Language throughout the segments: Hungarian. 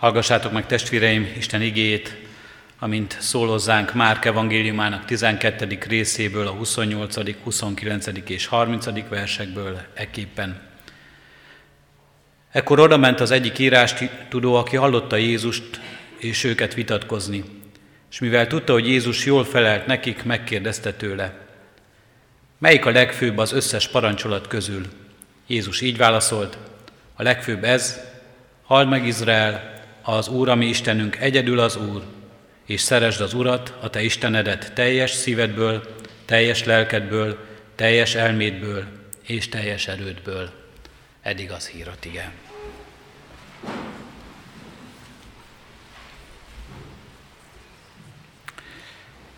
Hallgassátok meg testvéreim Isten igéjét, amint szólozzánk Márk evangéliumának 12. részéből, a 28., 29. és 30. versekből eképpen. Ekkor oda ment az egyik írás tudó, aki hallotta Jézust és őket vitatkozni, és mivel tudta, hogy Jézus jól felelt nekik, megkérdezte tőle, melyik a legfőbb az összes parancsolat közül? Jézus így válaszolt, a legfőbb ez, halld meg Izrael, az Úr, ami Istenünk egyedül az Úr, és szeresd az Urat, a te Istenedet teljes szívedből, teljes lelkedből, teljes elmédből és teljes erődből. Eddig az hírat, igen.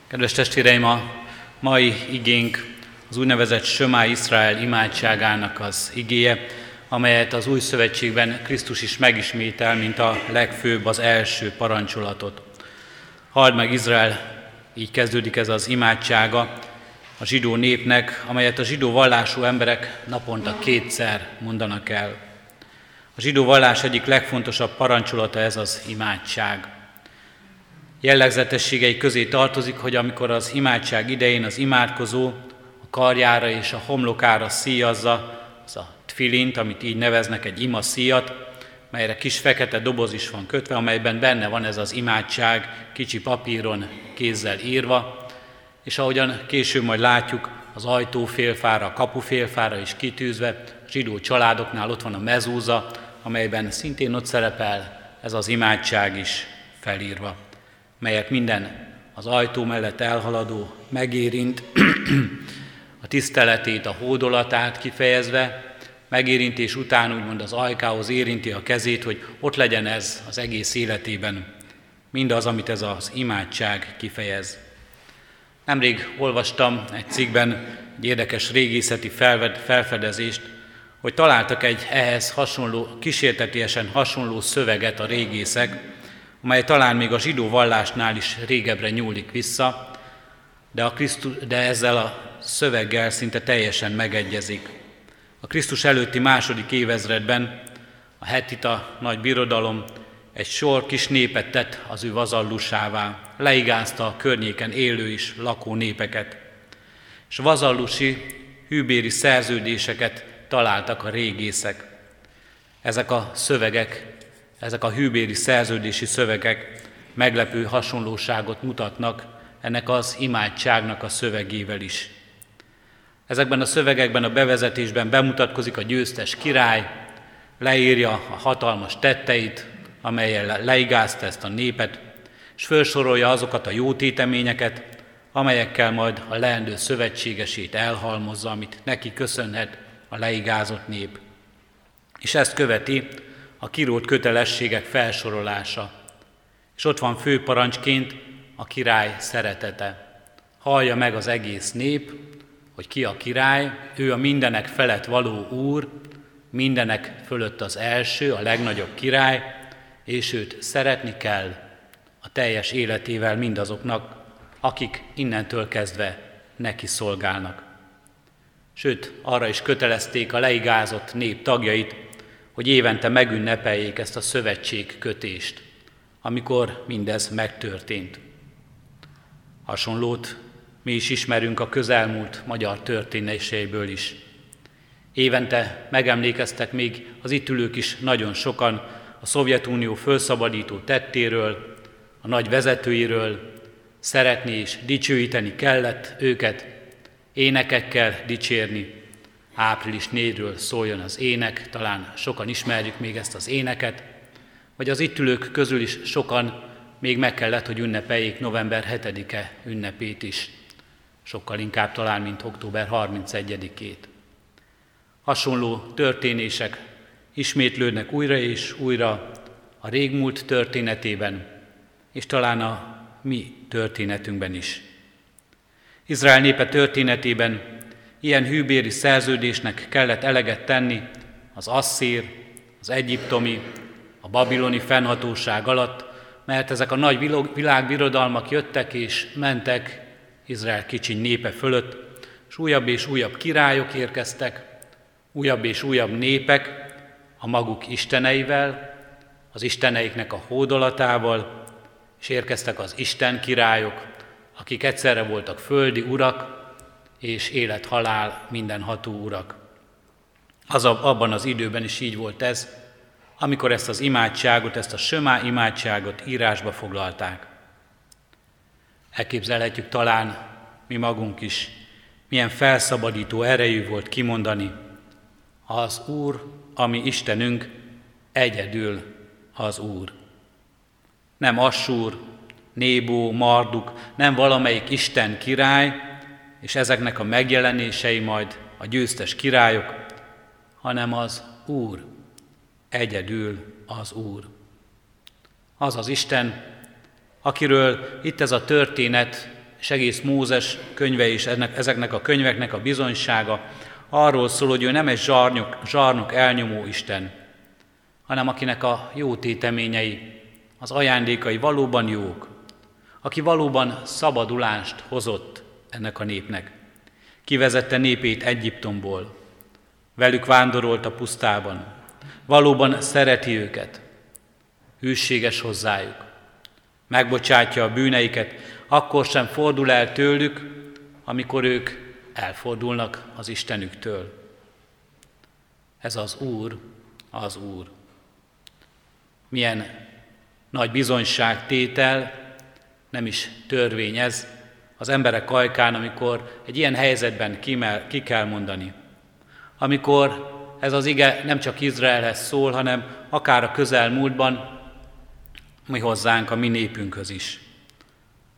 Kedves testvéreim, a mai igénk az úgynevezett Sömá Izrael imádságának az igéje, amelyet az új szövetségben Krisztus is megismétel, mint a legfőbb, az első parancsolatot. Halld meg Izrael, így kezdődik ez az imádsága a zsidó népnek, amelyet a zsidó vallású emberek naponta kétszer mondanak el. A zsidó vallás egyik legfontosabb parancsolata ez az imádság. Jellegzetességei közé tartozik, hogy amikor az imádság idején az imádkozó a karjára és a homlokára szíjazza az a tfilint, amit így neveznek egy ima szíjat, melyre kis fekete doboz is van kötve, amelyben benne van ez az imádság, kicsi papíron kézzel írva, és ahogyan később majd látjuk, az ajtófélfára, a kapufélfára is kitűzve, zsidó családoknál ott van a mezúza, amelyben szintén ott szerepel ez az imádság is felírva, melyet minden az ajtó mellett elhaladó megérint, a tiszteletét, a hódolatát kifejezve, megérintés után úgymond az ajkához érinti a kezét, hogy ott legyen ez az egész életében, mindaz, amit ez az imádság kifejez. Nemrég olvastam egy cikkben egy érdekes régészeti felfedezést, hogy találtak egy ehhez hasonló, kísértetiesen hasonló szöveget a régészek, amely talán még a zsidó vallásnál is régebbre nyúlik vissza, de, a Krisztus, de ezzel a szöveggel szinte teljesen megegyezik. A Krisztus előtti második évezredben a hetita nagy birodalom egy sor kis népet tett az ő vazallusává, leigázta a környéken élő is lakó népeket, és vazallusi hűbéri szerződéseket találtak a régészek. Ezek a szövegek, ezek a hűbéri szerződési szövegek meglepő hasonlóságot mutatnak ennek az imádságnak a szövegével is. Ezekben a szövegekben, a bevezetésben bemutatkozik a győztes király, leírja a hatalmas tetteit, amelyel leigázta ezt a népet, és felsorolja azokat a jó téteményeket, amelyekkel majd a leendő szövetségesét elhalmozza, amit neki köszönhet a leigázott nép. És ezt követi a kirót kötelességek felsorolása. És ott van főparancsként a király szeretete. Hallja meg az egész nép, hogy ki a király, ő a mindenek felett való úr, mindenek fölött az első, a legnagyobb király, és őt szeretni kell a teljes életével mindazoknak, akik innentől kezdve neki szolgálnak. Sőt, arra is kötelezték a leigázott nép tagjait, hogy évente megünnepeljék ezt a szövetség kötést, amikor mindez megtörtént. Hasonlót mi is ismerünk a közelmúlt magyar történéseiből is. Évente megemlékeztek még az itt ülők is nagyon sokan a Szovjetunió felszabadító tettéről, a nagy vezetőiről, szeretni és dicsőíteni kellett őket, énekekkel dicsérni. Április 4-ről szóljon az ének, talán sokan ismerjük még ezt az éneket, vagy az itt ülők közül is sokan még meg kellett, hogy ünnepeljék november 7-e ünnepét is sokkal inkább talán, mint október 31-ét. Hasonló történések ismétlődnek újra és újra a régmúlt történetében, és talán a mi történetünkben is. Izrael népe történetében ilyen hűbéri szerződésnek kellett eleget tenni az asszír, az egyiptomi, a babiloni fennhatóság alatt, mert ezek a nagy világbirodalmak jöttek és mentek Izrael kicsiny népe fölött, és újabb és újabb királyok érkeztek, újabb és újabb népek a maguk isteneivel, az isteneiknek a hódolatával, és érkeztek az Isten királyok, akik egyszerre voltak földi urak, és élet-halál mindenható urak. Az abban az időben is így volt ez, amikor ezt az imádságot, ezt a sömá imádságot írásba foglalták. Elképzelhetjük talán mi magunk is, milyen felszabadító erejű volt kimondani, az Úr, ami Istenünk, egyedül az Úr. Nem Assúr, Nébó, Marduk, nem valamelyik Isten király, és ezeknek a megjelenései majd a győztes királyok, hanem az Úr, egyedül az Úr. Az az Isten, akiről itt ez a történet, és egész Mózes könyve és ennek, ezeknek a könyveknek a bizonysága arról szól, hogy ő nem egy zsarnok, zsarnok elnyomó Isten, hanem akinek a jó téteményei, az ajándékai valóban jók, aki valóban szabadulást hozott ennek a népnek. Kivezette népét Egyiptomból, velük vándorolt a pusztában, valóban szereti őket, hűséges hozzájuk, megbocsátja a bűneiket, akkor sem fordul el tőlük, amikor ők elfordulnak az Istenüktől. Ez az Úr, az Úr. Milyen nagy bizonyságtétel, nem is törvény ez, az emberek ajkán, amikor egy ilyen helyzetben kimel, ki kell mondani. Amikor ez az ige nem csak Izraelhez szól, hanem akár a közelmúltban mi hozzánk, a mi népünkhöz is.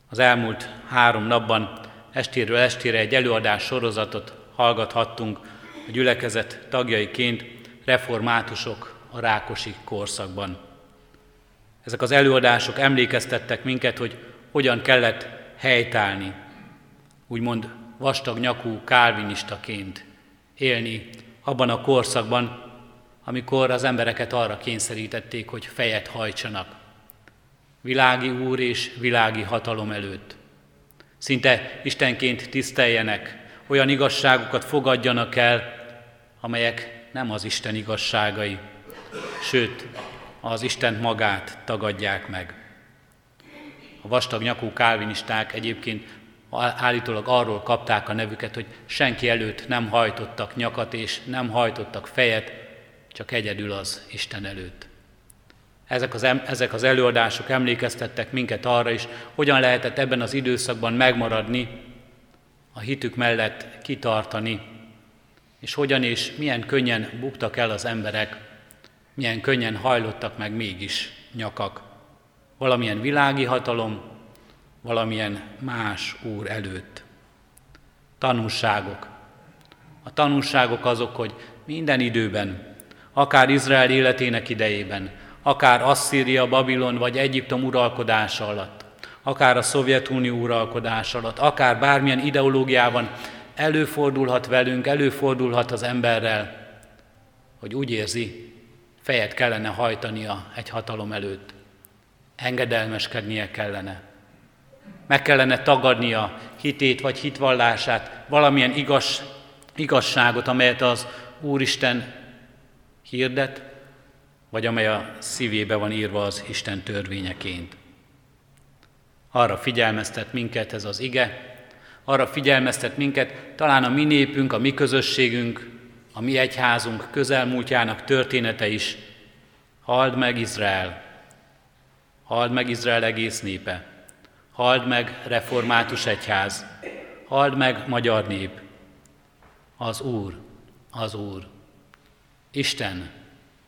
Az elmúlt három napban estéről estére egy előadás sorozatot hallgathattunk a gyülekezet tagjaiként, reformátusok a Rákosi korszakban. Ezek az előadások emlékeztettek minket, hogy hogyan kellett helytállni, úgymond vastag nyakú kálvinistaként élni abban a korszakban, amikor az embereket arra kényszerítették, hogy fejet hajtsanak. Világi úr és világi hatalom előtt. Szinte Istenként tiszteljenek, olyan igazságokat fogadjanak el, amelyek nem az Isten igazságai, sőt, az Isten magát tagadják meg. A vastag nyakú kálvinisták egyébként állítólag arról kapták a nevüket, hogy senki előtt nem hajtottak nyakat és nem hajtottak fejet, csak egyedül az Isten előtt. Ezek az, ezek az előadások emlékeztettek minket arra is, hogyan lehetett ebben az időszakban megmaradni, a hitük mellett kitartani, és hogyan és milyen könnyen buktak el az emberek, milyen könnyen hajlottak meg mégis nyakak. Valamilyen világi hatalom, valamilyen más úr előtt. Tanulságok. A tanulságok azok, hogy minden időben, akár Izrael életének idejében, akár Asszíria, Babilon vagy Egyiptom uralkodása alatt, akár a Szovjetunió uralkodása alatt, akár bármilyen ideológiában előfordulhat velünk, előfordulhat az emberrel, hogy úgy érzi, fejet kellene hajtania egy hatalom előtt. Engedelmeskednie kellene. Meg kellene tagadnia hitét vagy hitvallását, valamilyen igaz, igazságot, amelyet az Úristen hirdet, vagy amely a szívébe van írva az Isten törvényeként. Arra figyelmeztet minket ez az ige, arra figyelmeztet minket talán a mi népünk, a mi közösségünk, a mi egyházunk közelmúltjának története is. Hald meg Izrael, hald meg Izrael egész népe, hald meg református egyház, hald meg magyar nép. Az Úr, az Úr. Isten,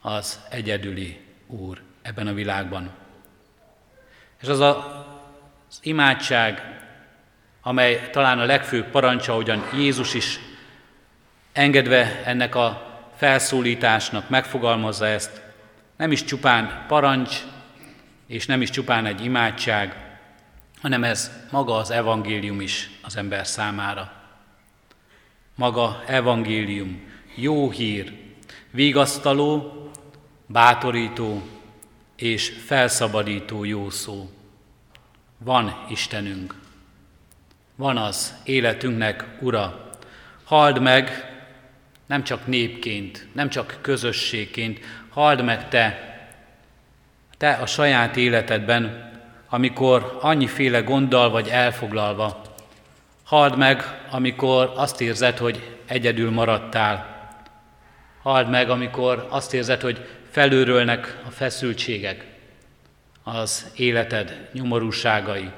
az egyedüli Úr ebben a világban. És az a, az imádság, amely talán a legfőbb parancsa, ahogyan Jézus is engedve ennek a felszólításnak megfogalmazza ezt, nem is csupán parancs, és nem is csupán egy imádság, hanem ez maga az evangélium is az ember számára. Maga evangélium, jó hír, vigasztaló, bátorító és felszabadító jó szó. Van Istenünk, van az életünknek Ura. Hald meg, nem csak népként, nem csak közösségként, hald meg Te, te a saját életedben, amikor annyiféle gonddal vagy elfoglalva, halld meg, amikor azt érzed, hogy egyedül maradtál. Halld meg, amikor azt érzed, hogy felőrölnek a feszültségek, az életed nyomorúságai.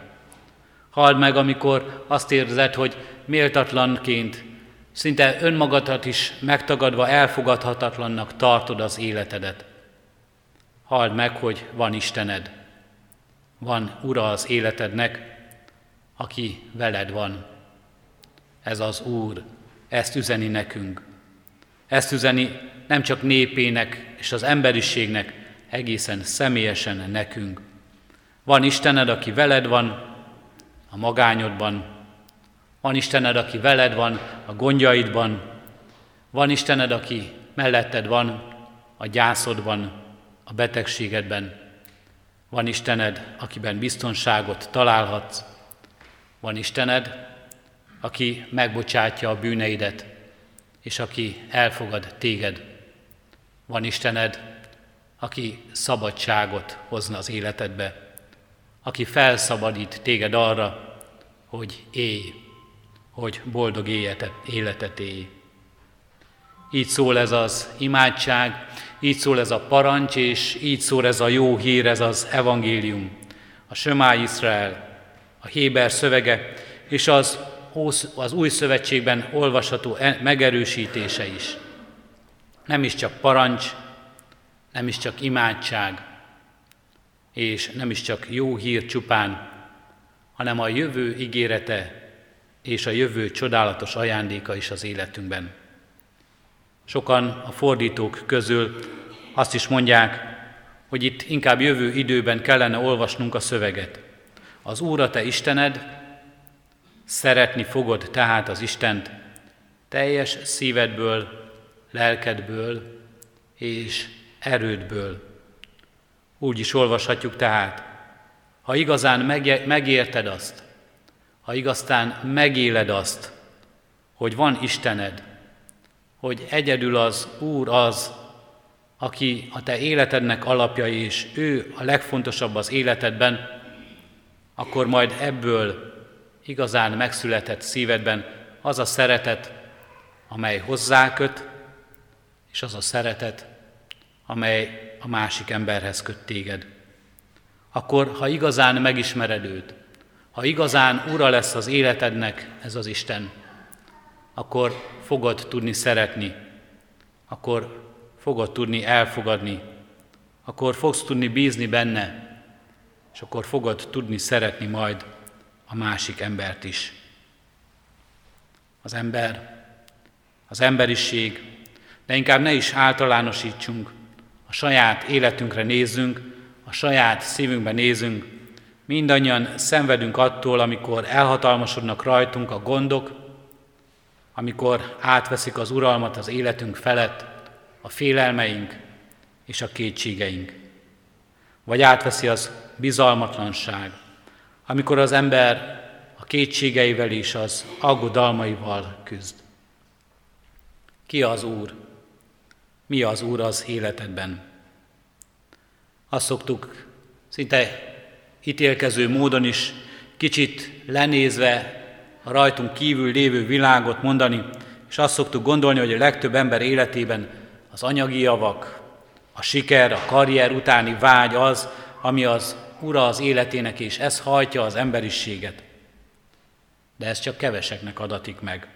Halld meg, amikor azt érzed, hogy méltatlanként, szinte önmagadat is megtagadva elfogadhatatlannak tartod az életedet. Halld meg, hogy van Istened, van Ura az életednek, aki veled van. Ez az Úr, ezt üzeni nekünk. Ezt üzeni nem csak népének és az emberiségnek, egészen személyesen nekünk. Van Istened, aki veled van a magányodban, van Istened, aki veled van a gondjaidban, van Istened, aki melletted van a gyászodban, a betegségedben. Van Istened, akiben biztonságot találhatsz. Van Istened, aki megbocsátja a bűneidet, és aki elfogad téged. Van Istened, aki szabadságot hozna az életedbe, aki felszabadít téged arra, hogy élj, hogy boldog életet, élj. Így szól ez az imádság, így szól ez a parancs, és így szól ez a jó hír, ez az evangélium. A Sömá Izrael, a Héber szövege, és az, az új szövetségben olvasható e- megerősítése is. Nem is csak parancs, nem is csak imádság, és nem is csak jó hír csupán, hanem a jövő ígérete és a jövő csodálatos ajándéka is az életünkben. Sokan a fordítók közül azt is mondják, hogy itt inkább jövő időben kellene olvasnunk a szöveget. Az Úr a te Istened, szeretni fogod tehát az Istent teljes szívedből, lelkedből és erődből. Úgy is olvashatjuk tehát, ha igazán megérted azt, ha igazán megéled azt, hogy van Istened, hogy egyedül az Úr az, aki a te életednek alapja, és ő a legfontosabb az életedben, akkor majd ebből igazán megszületett szívedben az a szeretet, amely hozzáköt, és az a szeretet, amely a másik emberhez köt téged. Akkor, ha igazán megismered őt, ha igazán ura lesz az életednek ez az Isten, akkor fogod tudni szeretni, akkor fogod tudni elfogadni, akkor fogsz tudni bízni benne, és akkor fogod tudni szeretni majd a másik embert is. Az ember, az emberiség, de inkább ne is általánosítsunk, a saját életünkre nézzünk, a saját szívünkbe nézünk, mindannyian szenvedünk attól, amikor elhatalmasodnak rajtunk a gondok, amikor átveszik az uralmat az életünk felett, a félelmeink és a kétségeink. Vagy átveszi az bizalmatlanság, amikor az ember a kétségeivel és az aggodalmaival küzd. Ki az Úr? Mi az Úr az életedben? Azt szoktuk szinte ítélkező módon is kicsit lenézve a rajtunk kívül lévő világot mondani, és azt szoktuk gondolni, hogy a legtöbb ember életében az anyagi javak, a siker, a karrier utáni vágy az, ami az ura az életének, és ez hajtja az emberiséget. De ez csak keveseknek adatik meg.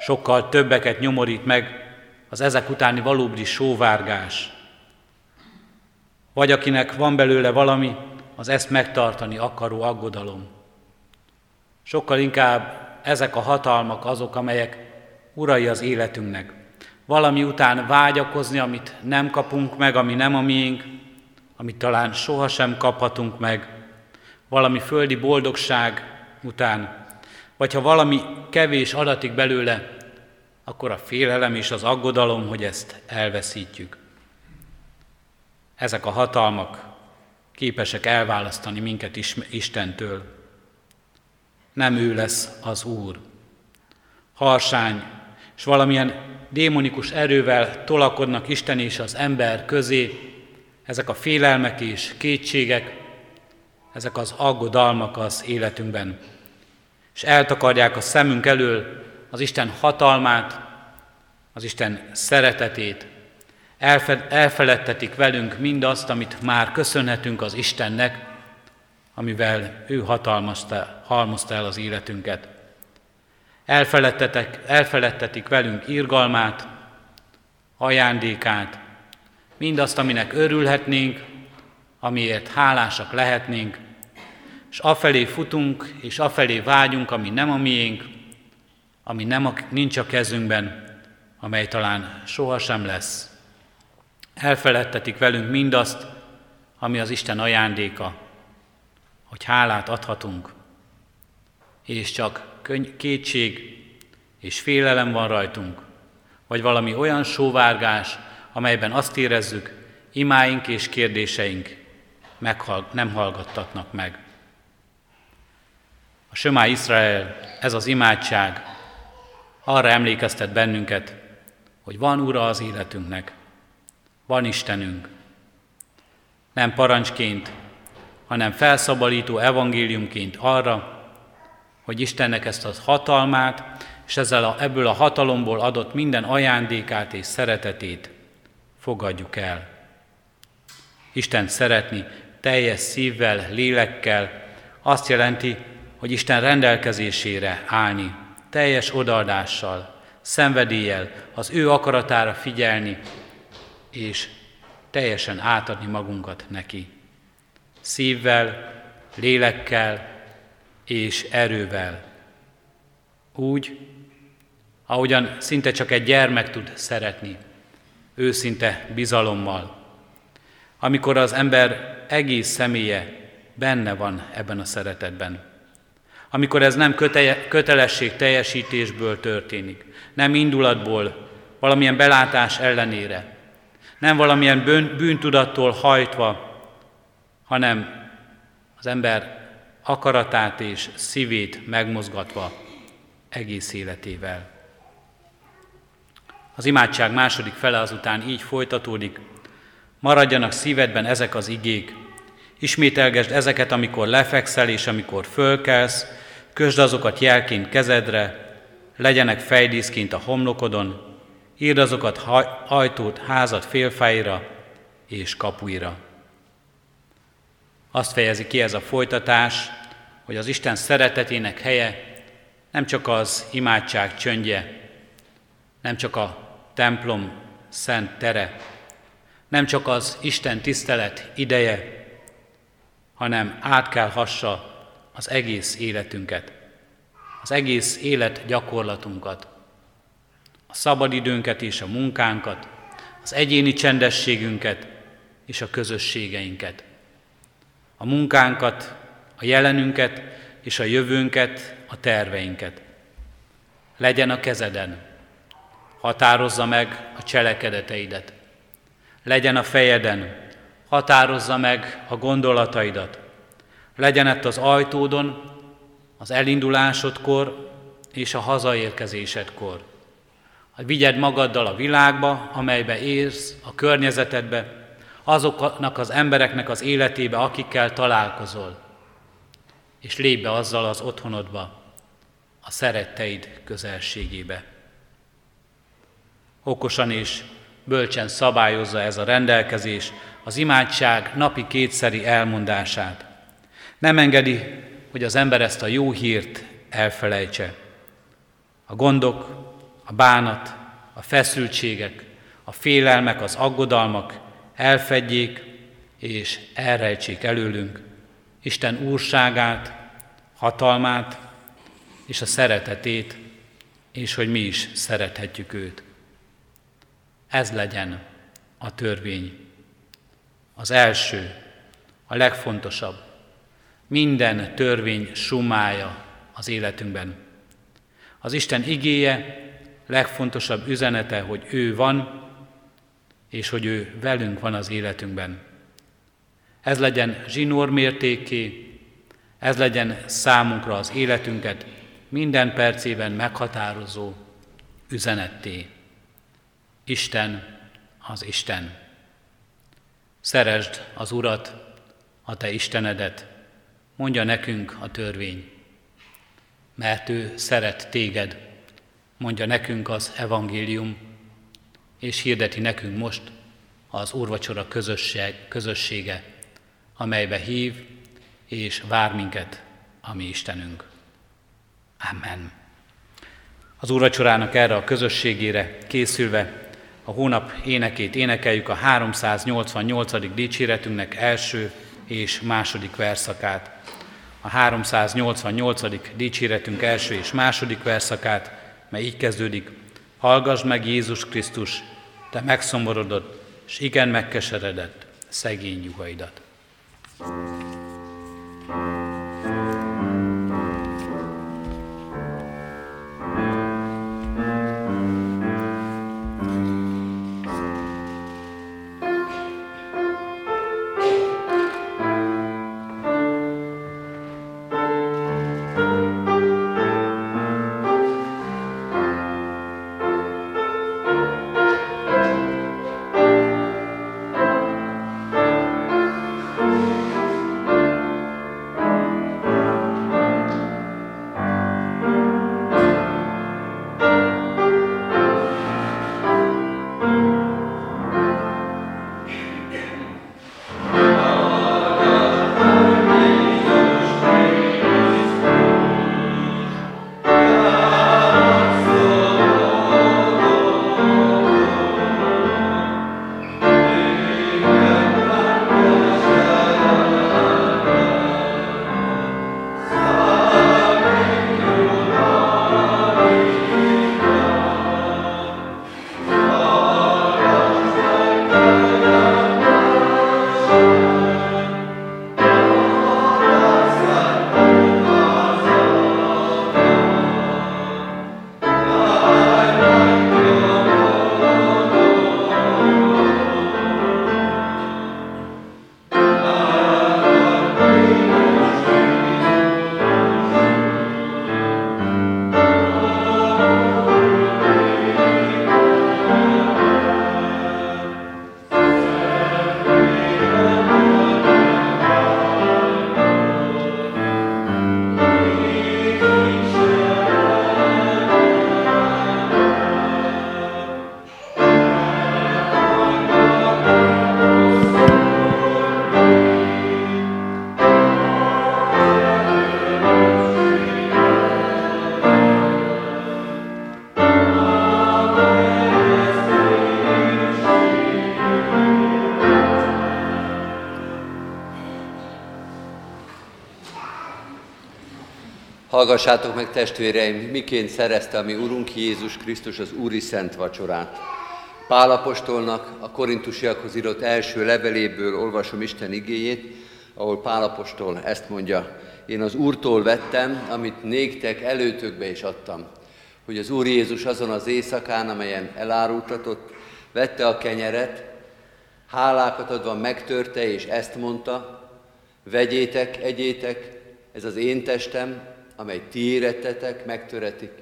Sokkal többeket nyomorít meg az ezek utáni valóbli sóvárgás. Vagy akinek van belőle valami, az ezt megtartani akaró aggodalom. Sokkal inkább ezek a hatalmak azok, amelyek urai az életünknek. Valami után vágyakozni, amit nem kapunk meg, ami nem a miénk, amit talán sohasem kaphatunk meg, valami földi boldogság után, vagy ha valami kevés adatik belőle, akkor a félelem és az aggodalom, hogy ezt elveszítjük. Ezek a hatalmak képesek elválasztani minket is Istentől. Nem ő lesz az Úr. Harsány, és valamilyen démonikus erővel tolakodnak Isten és az ember közé, ezek a félelmek és kétségek, ezek az aggodalmak az életünkben, és eltakarják a szemünk elől az Isten hatalmát, az Isten szeretetét, Elfe, elfeledtetik velünk mindazt, amit már köszönhetünk az Istennek, amivel ő hatalmazta, halmozta el az életünket. Elfeledtetik velünk irgalmát, ajándékát, mindazt, aminek örülhetnénk, amiért hálásak lehetnénk, és afelé futunk, és afelé vágyunk, ami nem a miénk, ami nem a, nincs a kezünkben, amely talán sohasem lesz. Elfeledtetik velünk mindazt, ami az Isten ajándéka, hogy hálát adhatunk, és csak kétség és félelem van rajtunk, vagy valami olyan sóvárgás, amelyben azt érezzük, imáink és kérdéseink meghall- nem hallgattatnak meg. A Sömá Izrael, ez az imádság arra emlékeztet bennünket, hogy van Ura az életünknek, van Istenünk. Nem parancsként, hanem felszabadító evangéliumként arra, hogy Istennek ezt a hatalmát, és ezzel a, ebből a hatalomból adott minden ajándékát és szeretetét fogadjuk el. Isten szeretni teljes szívvel, lélekkel azt jelenti, hogy Isten rendelkezésére állni, teljes odaadással, szenvedéllyel, az ő akaratára figyelni, és teljesen átadni magunkat neki. Szívvel, lélekkel és erővel. Úgy, ahogyan szinte csak egy gyermek tud szeretni, őszinte bizalommal. Amikor az ember egész személye benne van ebben a szeretetben. Amikor ez nem köte- kötelesség teljesítésből történik, nem indulatból, valamilyen belátás ellenére, nem valamilyen bűn, bűntudattól hajtva, hanem az ember akaratát és szívét megmozgatva egész életével. Az imádság második fele azután így folytatódik. Maradjanak szívedben ezek az igék. Ismételgesd ezeket, amikor lefekszel és amikor fölkelsz, közd azokat jelként kezedre, legyenek fejdíszként a homlokodon, írd azokat ajtót, házat félfáira és kapuira. Azt fejezi ki ez a folytatás, hogy az Isten szeretetének helye nem csak az imádság csöndje, nem csak a templom szent tere, nem csak az Isten tisztelet ideje, hanem át kell hassa az egész életünket, az egész élet gyakorlatunkat, a szabadidőnket és a munkánkat, az egyéni csendességünket és a közösségeinket, a munkánkat, a jelenünket és a jövőnket, a terveinket. Legyen a kezeden, határozza meg a cselekedeteidet. Legyen a fejeden, határozza meg a gondolataidat. Legyen itt az ajtódon, az elindulásodkor és a hazaérkezésedkor. Vigyed magaddal a világba, amelybe érsz, a környezetedbe, azoknak az embereknek az életébe, akikkel találkozol. És lépj be azzal az otthonodba, a szeretteid közelségébe okosan és bölcsen szabályozza ez a rendelkezés az imádság napi kétszeri elmondását. Nem engedi, hogy az ember ezt a jó hírt elfelejtse. A gondok, a bánat, a feszültségek, a félelmek, az aggodalmak elfedjék és elrejtsék előlünk Isten úrságát, hatalmát és a szeretetét, és hogy mi is szerethetjük őt. Ez legyen a törvény. Az első, a legfontosabb. Minden törvény sumája az életünkben. Az Isten igéje legfontosabb üzenete, hogy ő van, és hogy ő velünk van az életünkben. Ez legyen zsinór mértéké, ez legyen számunkra az életünket minden percében meghatározó üzenetté. Isten az Isten. Szeresd az Urat, a te Istenedet, mondja nekünk a törvény. Mert ő szeret téged, mondja nekünk az evangélium, és hirdeti nekünk most az úrvacsora közösség, közössége, amelybe hív és vár minket a mi Istenünk. Amen. Az úrvacsorának erre a közösségére készülve a hónap énekét énekeljük a 388. dicséretünknek első és második verszakát. A 388. dicséretünk első és második verszakát, mely így kezdődik. Hallgass meg Jézus Krisztus, te megszomorodott, és igen megkeseredett szegény nyugaidat. thank you Hallgassátok meg testvéreim, miként szerezte a mi Urunk Jézus Krisztus az Úri Szent Vacsorát. Pálapostolnak a korintusiakhoz írott első leveléből olvasom Isten igéjét, ahol Pálapostól ezt mondja, én az Úrtól vettem, amit néktek előtökbe is adtam, hogy az Úr Jézus azon az éjszakán, amelyen elárultatott, vette a kenyeret, hálákat adva megtörte, és ezt mondta, vegyétek, egyétek, ez az én testem, amely ti érettetek, megtöretik,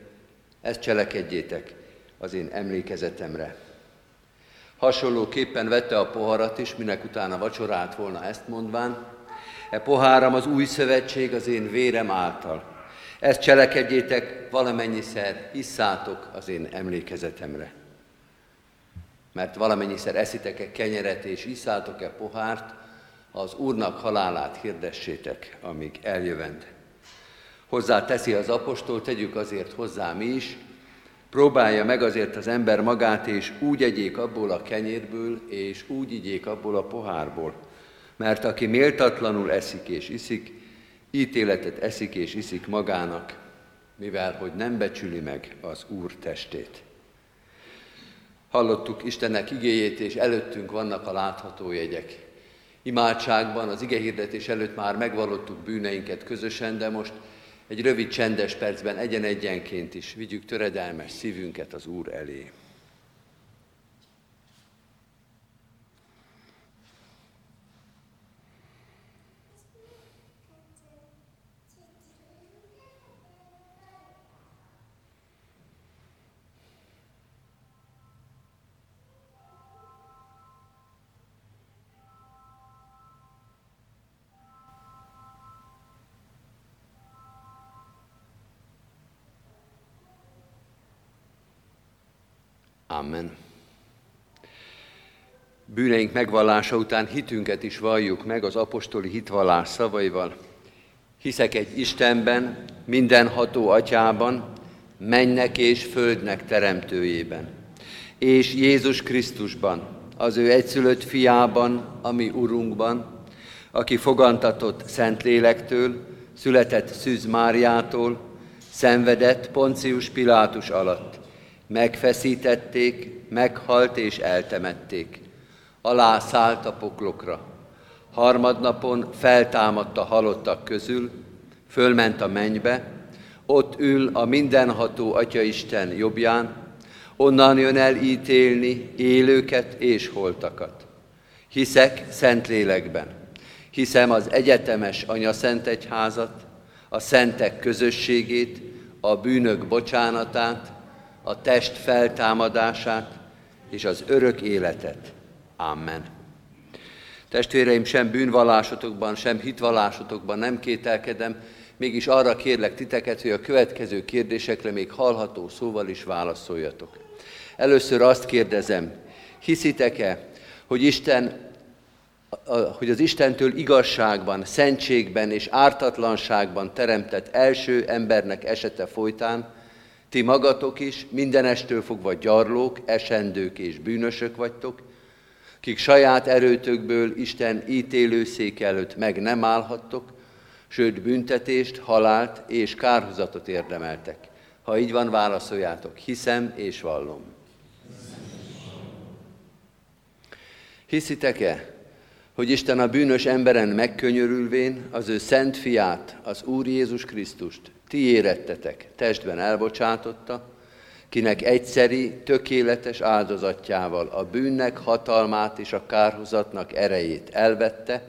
ezt cselekedjétek az én emlékezetemre. Hasonlóképpen vette a poharat is, minek utána vacsorált volna ezt mondván, e poháram az új szövetség az én vérem által. Ezt cselekedjétek valamennyiszer, hisszátok az én emlékezetemre. Mert valamennyiszer eszitek-e kenyeret és iszátok-e pohárt, az Úrnak halálát hirdessétek, amíg eljövend. Hozzá teszi az apostol, tegyük azért hozzá mi is, próbálja meg azért az ember magát, és úgy egyék abból a kenyérből, és úgy igyék abból a pohárból. Mert aki méltatlanul eszik és iszik, ítéletet eszik és iszik magának, mivel hogy nem becsüli meg az Úr testét. Hallottuk Istennek igéjét, és előttünk vannak a látható jegyek. Imádságban, az igehirdetés előtt már megvallottuk bűneinket közösen, de most egy rövid csendes percben egyen-egyenként is vigyük töredelmes szívünket az Úr elé. Amen. Bűneink megvallása után hitünket is valljuk meg az apostoli hitvallás szavaival. Hiszek egy Istenben, mindenható atyában, mennek és földnek teremtőjében, és Jézus Krisztusban, az ő egyszülött fiában, ami Urunkban, aki fogantatott Szentlélektől, született Szűz Máriától, szenvedett Poncius Pilátus alatt, megfeszítették, meghalt és eltemették. Alá szállt a poklokra. Harmadnapon feltámadt a halottak közül, fölment a mennybe, ott ül a mindenható Atyaisten jobbján, onnan jön el ítélni élőket és holtakat. Hiszek Szentlélekben, hiszem az egyetemes Anya Szent Egyházat, a szentek közösségét, a bűnök bocsánatát, a test feltámadását és az örök életet. Amen. Testvéreim, sem bűnvallásotokban, sem hitvallásotokban nem kételkedem, mégis arra kérlek titeket, hogy a következő kérdésekre még hallható szóval is válaszoljatok. Először azt kérdezem, hiszitek-e, hogy Isten hogy az Istentől igazságban, szentségben és ártatlanságban teremtett első embernek esete folytán ti magatok is mindenestől fogva gyarlók, esendők és bűnösök vagytok, kik saját erőtökből Isten ítélőszék előtt meg nem állhattok, sőt büntetést, halált és kárhozatot érdemeltek. Ha így van, válaszoljátok, hiszem és vallom. Hiszitek-e, hogy Isten a bűnös emberen megkönyörülvén az ő szent fiát, az Úr Jézus Krisztust ti érettetek, testben elbocsátotta, kinek egyszeri, tökéletes áldozatjával a bűnnek hatalmát és a kárhozatnak erejét elvette,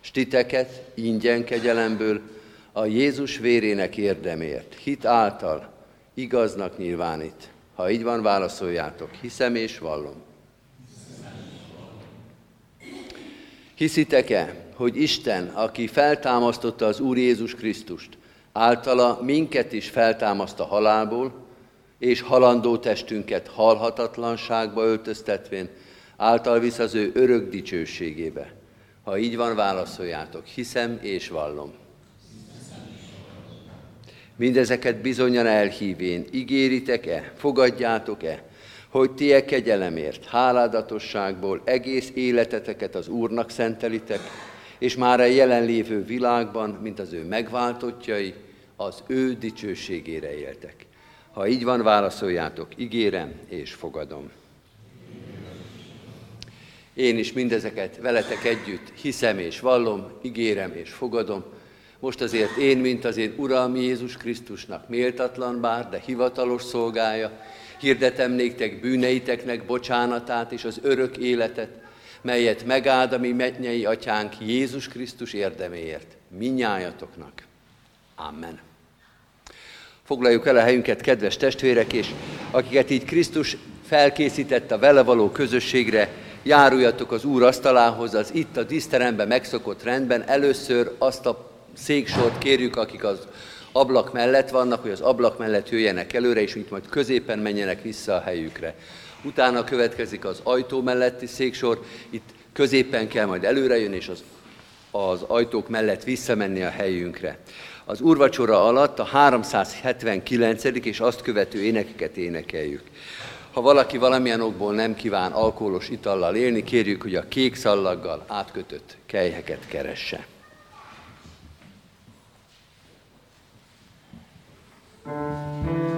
s titeket ingyen kegyelemből a Jézus vérének érdemért, hit által igaznak nyilvánít. Ha így van, válaszoljátok, hiszem és vallom. Hiszitek-e, hogy Isten, aki feltámasztotta az Úr Jézus Krisztust, általa minket is feltámaszt a halálból, és halandó testünket halhatatlanságba öltöztetvén, által visz az ő örök dicsőségébe. Ha így van, válaszoljátok, hiszem és vallom. Mindezeket bizonyan elhívén, ígéritek-e, fogadjátok-e, hogy ti e kegyelemért, háládatosságból egész életeteket az Úrnak szentelitek, és már a jelenlévő világban, mint az ő megváltottjai, az ő dicsőségére éltek. Ha így van, válaszoljátok, ígérem és fogadom. Én is mindezeket veletek együtt hiszem és vallom, ígérem és fogadom. Most azért én, mint az én Uram Jézus Krisztusnak méltatlan bár, de hivatalos szolgája, Hirdetem néktek bűneiteknek bocsánatát és az örök életet, melyet megáld a mi mennyei atyánk Jézus Krisztus érdeméért, minnyájatoknak. Amen. Foglaljuk el a helyünket, kedves testvérek, és akiket így Krisztus felkészített a vele való közösségre, járuljatok az Úr asztalához, az itt a díszteremben megszokott rendben. Először azt a széksort kérjük, akik az ablak mellett vannak, hogy az ablak mellett jöjjenek előre, és itt majd középen menjenek vissza a helyükre. Utána következik az ajtó melletti széksor, itt középen kell majd előre jönni, és az, az ajtók mellett visszamenni a helyünkre. Az úrvacsora alatt a 379. és azt követő énekeket énekeljük. Ha valaki valamilyen okból nem kíván alkoholos itallal élni, kérjük, hogy a kék szallaggal átkötött kelyheket keresse. Thank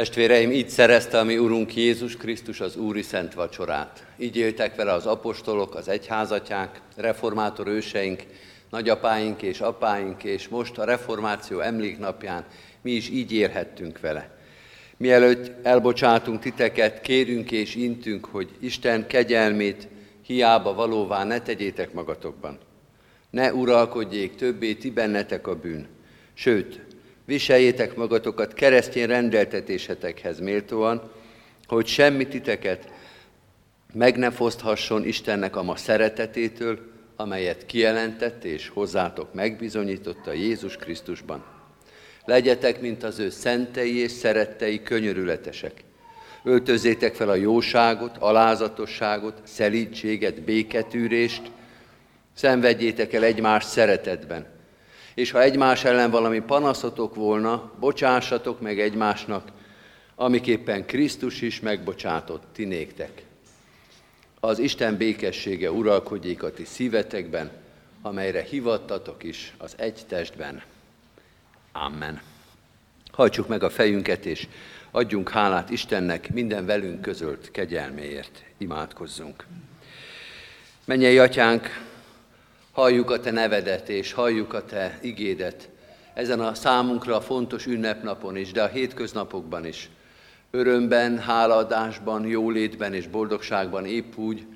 Testvéreim, így szerezte a mi Urunk Jézus Krisztus az Úri Szent Vacsorát. Így éltek vele az apostolok, az egyházatják, reformátor őseink, nagyapáink és apáink, és most a reformáció emléknapján mi is így élhettünk vele. Mielőtt elbocsátunk titeket, kérünk és intünk, hogy Isten kegyelmét hiába valóvá ne tegyétek magatokban. Ne uralkodjék többé ti bennetek a bűn. Sőt, viseljétek magatokat keresztény rendeltetésetekhez méltóan, hogy semmi titeket meg ne foszthasson Istennek a ma szeretetétől, amelyet kijelentett és hozzátok megbizonyította Jézus Krisztusban. Legyetek, mint az ő szentei és szerettei könyörületesek. Öltözzétek fel a jóságot, alázatosságot, szelítséget, béketűrést, szenvedjétek el egymás szeretetben. És ha egymás ellen valami panaszotok volna, bocsássatok meg egymásnak, amiképpen Krisztus is megbocsátott ti néktek. Az Isten békessége uralkodjék a ti szívetekben, amelyre hivattatok is az egy testben. Amen. Hajtsuk meg a fejünket, és adjunk hálát Istennek minden velünk közölt kegyelméért. Imádkozzunk. Mennyei atyánk, halljuk a te nevedet, és halljuk a te igédet ezen a számunkra fontos ünnepnapon is, de a hétköznapokban is. Örömben, hálaadásban, jólétben és boldogságban épp úgy,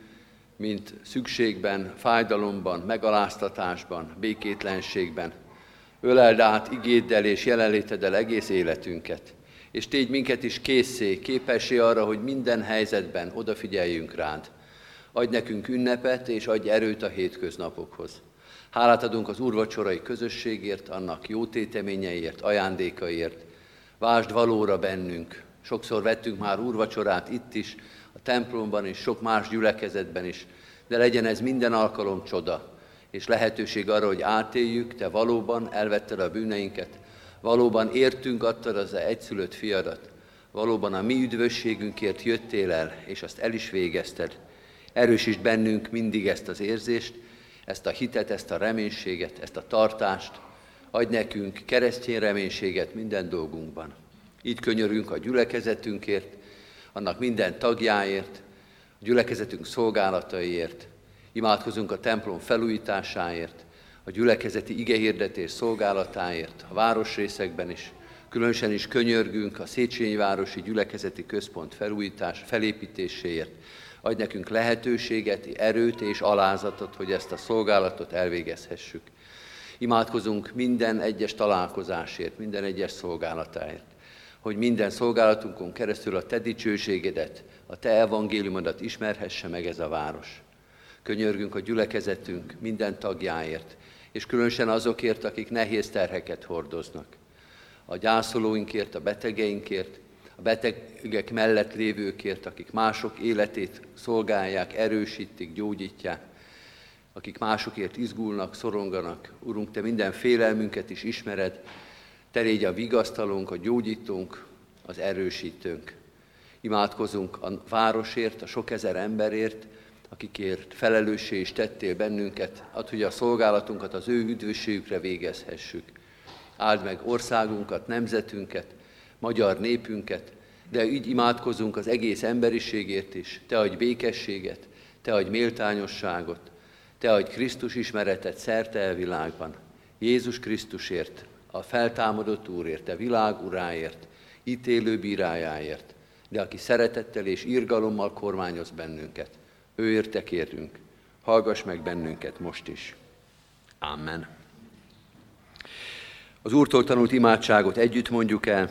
mint szükségben, fájdalomban, megaláztatásban, békétlenségben – Öleld át igéddel és jelenléteddel egész életünket, és tégy minket is készé, képessé arra, hogy minden helyzetben odafigyeljünk rád. Adj nekünk ünnepet, és adj erőt a hétköznapokhoz. Hálát adunk az úrvacsorai közösségért, annak jó téteményeiért, ajándékaiért. Vásd valóra bennünk. Sokszor vettünk már úrvacsorát itt is, a templomban is, sok más gyülekezetben is, de legyen ez minden alkalom csoda, és lehetőség arra, hogy átéljük, te valóban elvetted a bűneinket, valóban értünk, adtad az egyszülött fiadat, valóban a mi üdvösségünkért jöttél el, és azt el is végezted. Erősítsd bennünk mindig ezt az érzést, ezt a hitet, ezt a reménységet, ezt a tartást, adj nekünk keresztény reménységet minden dolgunkban. Így könyörünk a gyülekezetünkért, annak minden tagjáért, a gyülekezetünk szolgálataiért, Imádkozunk a templom felújításáért, a gyülekezeti igehirdetés szolgálatáért, a városrészekben is, különösen is könyörgünk a Széchenyi Városi Gyülekezeti Központ felújítás, felépítéséért. Adj nekünk lehetőséget, erőt és alázatot, hogy ezt a szolgálatot elvégezhessük. Imádkozunk minden egyes találkozásért, minden egyes szolgálatáért, hogy minden szolgálatunkon keresztül a Te dicsőségedet, a Te evangéliumodat ismerhesse meg ez a város. Könyörgünk a gyülekezetünk minden tagjáért, és különösen azokért, akik nehéz terheket hordoznak. A gyászolóinkért, a betegeinkért, a betegek mellett lévőkért, akik mások életét szolgálják, erősítik, gyógyítják, akik másokért izgulnak, szoronganak. Urunk, Te minden félelmünket is ismered, Te légy a vigasztalónk, a gyógyítónk, az erősítőnk. Imádkozunk a városért, a sok ezer emberért, akikért felelőssé is tettél bennünket, ad, hogy a szolgálatunkat az ő üdvösségükre végezhessük. Áld meg országunkat, nemzetünket, magyar népünket, de így imádkozunk az egész emberiségért is. Te adj békességet, Te adj méltányosságot, Te adj Krisztus ismeretet szerte el világban. Jézus Krisztusért, a feltámadott Úrért, Te világ uráért, ítélő bírájáért, de aki szeretettel és irgalommal kormányoz bennünket. Ő érte kérünk. Hallgass meg bennünket most is. Amen. Az Úrtól tanult imádságot együtt mondjuk el.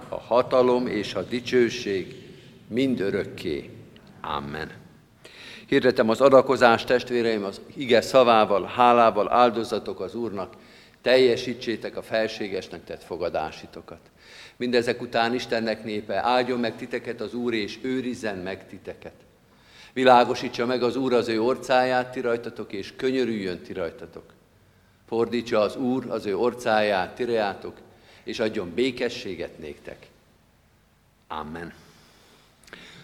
a hatalom és a dicsőség mind örökké. Amen. Hirdetem az adakozást, testvéreim, az ige szavával, hálával áldozatok az Úrnak, teljesítsétek a felségesnek tett fogadásitokat. Mindezek után Istennek népe, áldjon meg titeket az Úr, és őrizzen meg titeket. Világosítsa meg az Úr az ő orcáját ti rajtatok, és könyörüljön ti rajtatok. Fordítsa az Úr az ő orcáját ti rejátok, és adjon békességet néktek. Amen.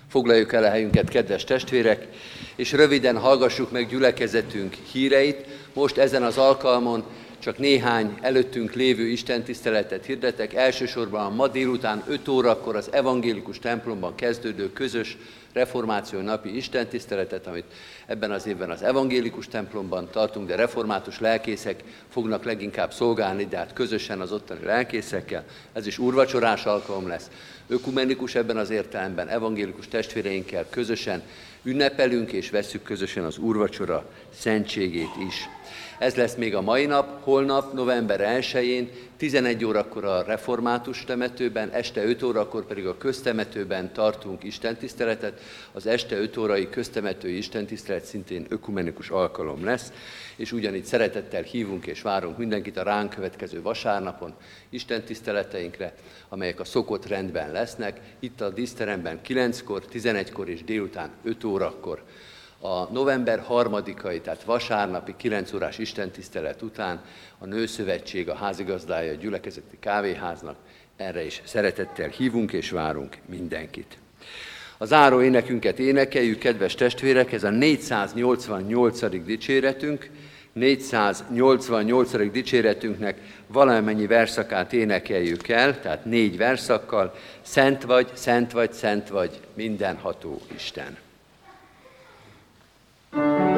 Foglaljuk el a helyünket, kedves testvérek, és röviden hallgassuk meg gyülekezetünk híreit. Most ezen az alkalmon csak néhány előttünk lévő istentiszteletet hirdetek. Elsősorban a ma délután 5 órakor az evangélikus templomban kezdődő közös reformáció napi istentiszteletet, amit ebben az évben az evangélikus templomban tartunk, de református lelkészek fognak leginkább szolgálni, de hát közösen az ottani lelkészekkel. Ez is úrvacsorás alkalom lesz. Ökumenikus ebben az értelemben, evangélikus testvéreinkkel közösen ünnepelünk és vesszük közösen az úrvacsora szentségét is. Ez lesz még a mai nap, holnap, november 1-én, 11 órakor a református temetőben, este 5 órakor pedig a köztemetőben tartunk istentiszteletet. Az este 5 órai köztemetői istentisztelet szintén ökumenikus alkalom lesz, és ugyanígy szeretettel hívunk és várunk mindenkit a ránk következő vasárnapon istentiszteleteinkre, amelyek a szokott rendben lesznek, itt a díszteremben 9-kor, 11-kor és délután 5 órakor a november harmadikai, tehát vasárnapi 9 órás istentisztelet után a Nőszövetség, a házigazdája a gyülekezeti kávéháznak, erre is szeretettel hívunk és várunk mindenkit. A záró énekünket énekeljük, kedves testvérek, ez a 488. dicséretünk, 488. dicséretünknek valamennyi verszakát énekeljük el, tehát négy verszakkal, Szent vagy, Szent vagy, Szent vagy, mindenható Isten. Thank you.